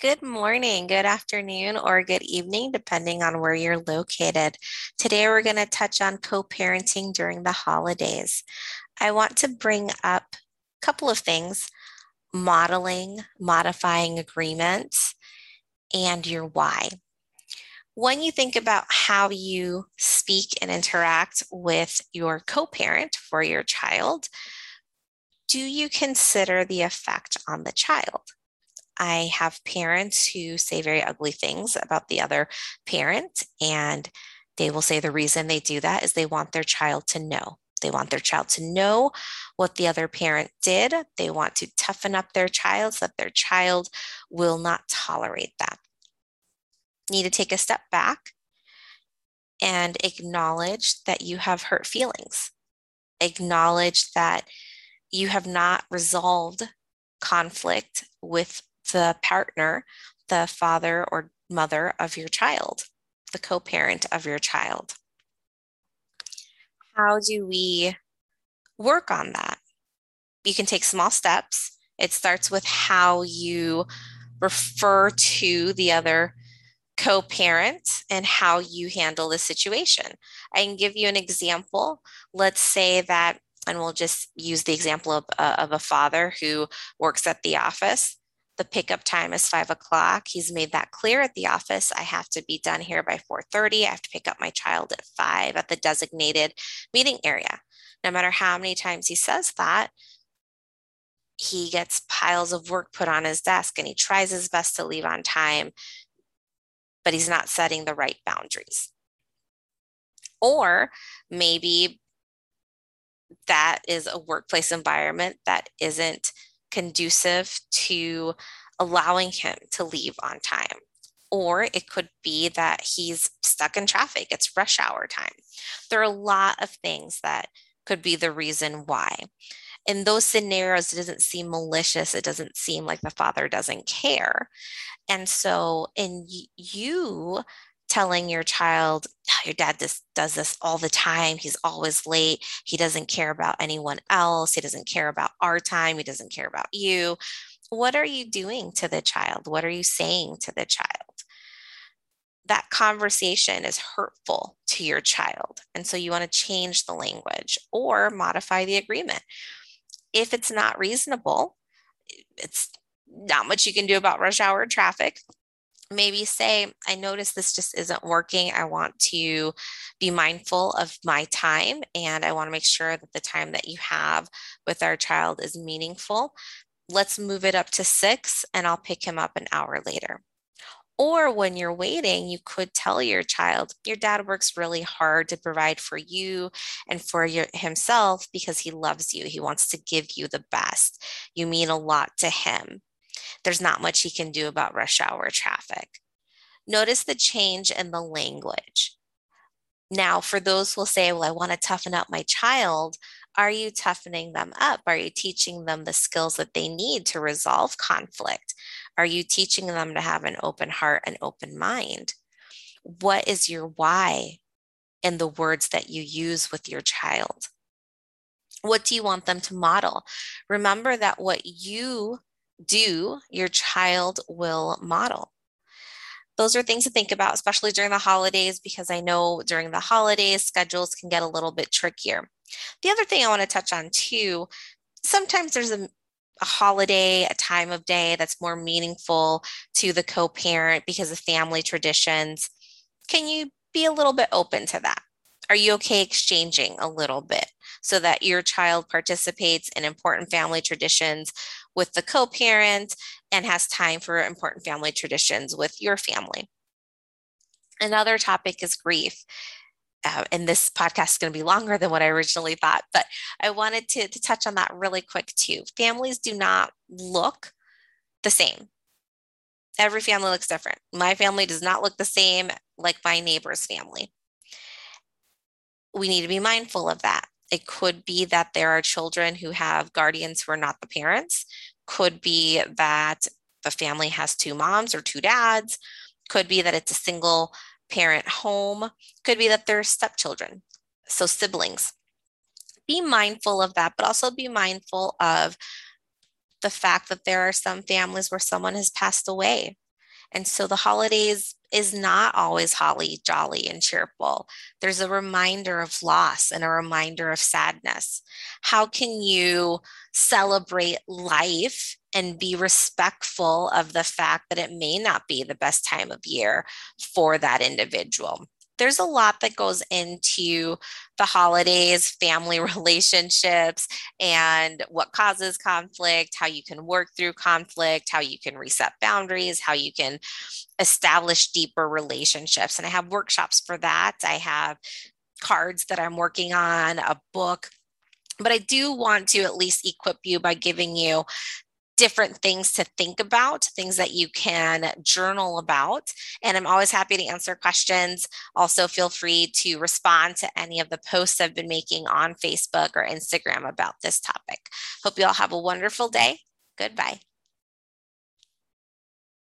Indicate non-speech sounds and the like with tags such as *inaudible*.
Good morning, good afternoon, or good evening, depending on where you're located. Today, we're going to touch on co parenting during the holidays. I want to bring up a couple of things modeling, modifying agreements, and your why. When you think about how you speak and interact with your co parent for your child, do you consider the effect on the child? I have parents who say very ugly things about the other parent, and they will say the reason they do that is they want their child to know. They want their child to know what the other parent did. They want to toughen up their child so that their child will not tolerate that. Need to take a step back and acknowledge that you have hurt feelings. Acknowledge that you have not resolved conflict with the partner, the father or mother of your child, the co parent of your child. How do we work on that? You can take small steps. It starts with how you refer to the other co parent and how you handle the situation. I can give you an example. Let's say that, and we'll just use the example of, uh, of a father who works at the office the pickup time is five o'clock. He's made that clear at the office. I have to be done here by 4:30. I have to pick up my child at five at the designated meeting area. No matter how many times he says that, he gets piles of work put on his desk and he tries his best to leave on time, but he's not setting the right boundaries. Or maybe that is a workplace environment that isn't conducive to allowing him to leave on time. Or it could be that he's stuck in traffic, it's rush hour time. There are a lot of things that could be the reason why. In those scenarios, it doesn't seem malicious. It doesn't seem like the father doesn't care. And so, in you telling your child, oh, your dad just does this all the time. He's always late. He doesn't care about anyone else. He doesn't care about our time. He doesn't care about you. What are you doing to the child? What are you saying to the child? That conversation is hurtful to your child. And so you want to change the language or modify the agreement. If it's not reasonable, it's not much you can do about rush hour traffic maybe say, I notice this just isn't working. I want to be mindful of my time and I want to make sure that the time that you have with our child is meaningful. Let's move it up to six and I'll pick him up an hour later. Or when you're waiting, you could tell your child, your dad works really hard to provide for you and for your, himself because he loves you. He wants to give you the best. You mean a lot to him there's not much he can do about rush hour traffic. Notice the change in the language. Now, for those who will say, Well, I want to toughen up my child, are you toughening them up? Are you teaching them the skills that they need to resolve conflict? Are you teaching them to have an open heart and open mind? What is your why in the words that you use with your child? What do you want them to model? Remember that what you do, your child will model. Those are things to think about, especially during the holidays, because I know during the holidays, schedules can get a little bit trickier. The other thing I want to touch on too sometimes there's a, a holiday, a time of day that's more meaningful to the co parent because of family traditions. Can you be a little bit open to that? Are you okay exchanging a little bit so that your child participates in important family traditions with the co parent and has time for important family traditions with your family. Another topic is grief. Uh, and this podcast is going to be longer than what I originally thought, but I wanted to, to touch on that really quick too. Families do not look the same. Every family looks different. My family does not look the same like my neighbor's family. We need to be mindful of that. It could be that there are children who have guardians who are not the parents. Could be that the family has two moms or two dads. Could be that it's a single parent home. Could be that they're stepchildren, so siblings. Be mindful of that, but also be mindful of the fact that there are some families where someone has passed away And so the holidays is not always holly, jolly, and cheerful. There's a reminder of loss and a reminder of sadness. How can you celebrate life and be respectful of the fact that it may not be the best time of year for that individual? There's a lot that goes into the holidays, family *laughs* relationships, and what causes conflict, how you can work through conflict, how you can reset boundaries, how you can establish deeper relationships. And I have workshops for that. I have cards that I'm working on, a book. But I do want to at least equip you by giving you different things to think about, things that you can journal about. And I'm always happy to answer questions. Also, feel free to respond to any of the posts I've been making on Facebook or Instagram about this topic. Hope you all have a wonderful day. Goodbye.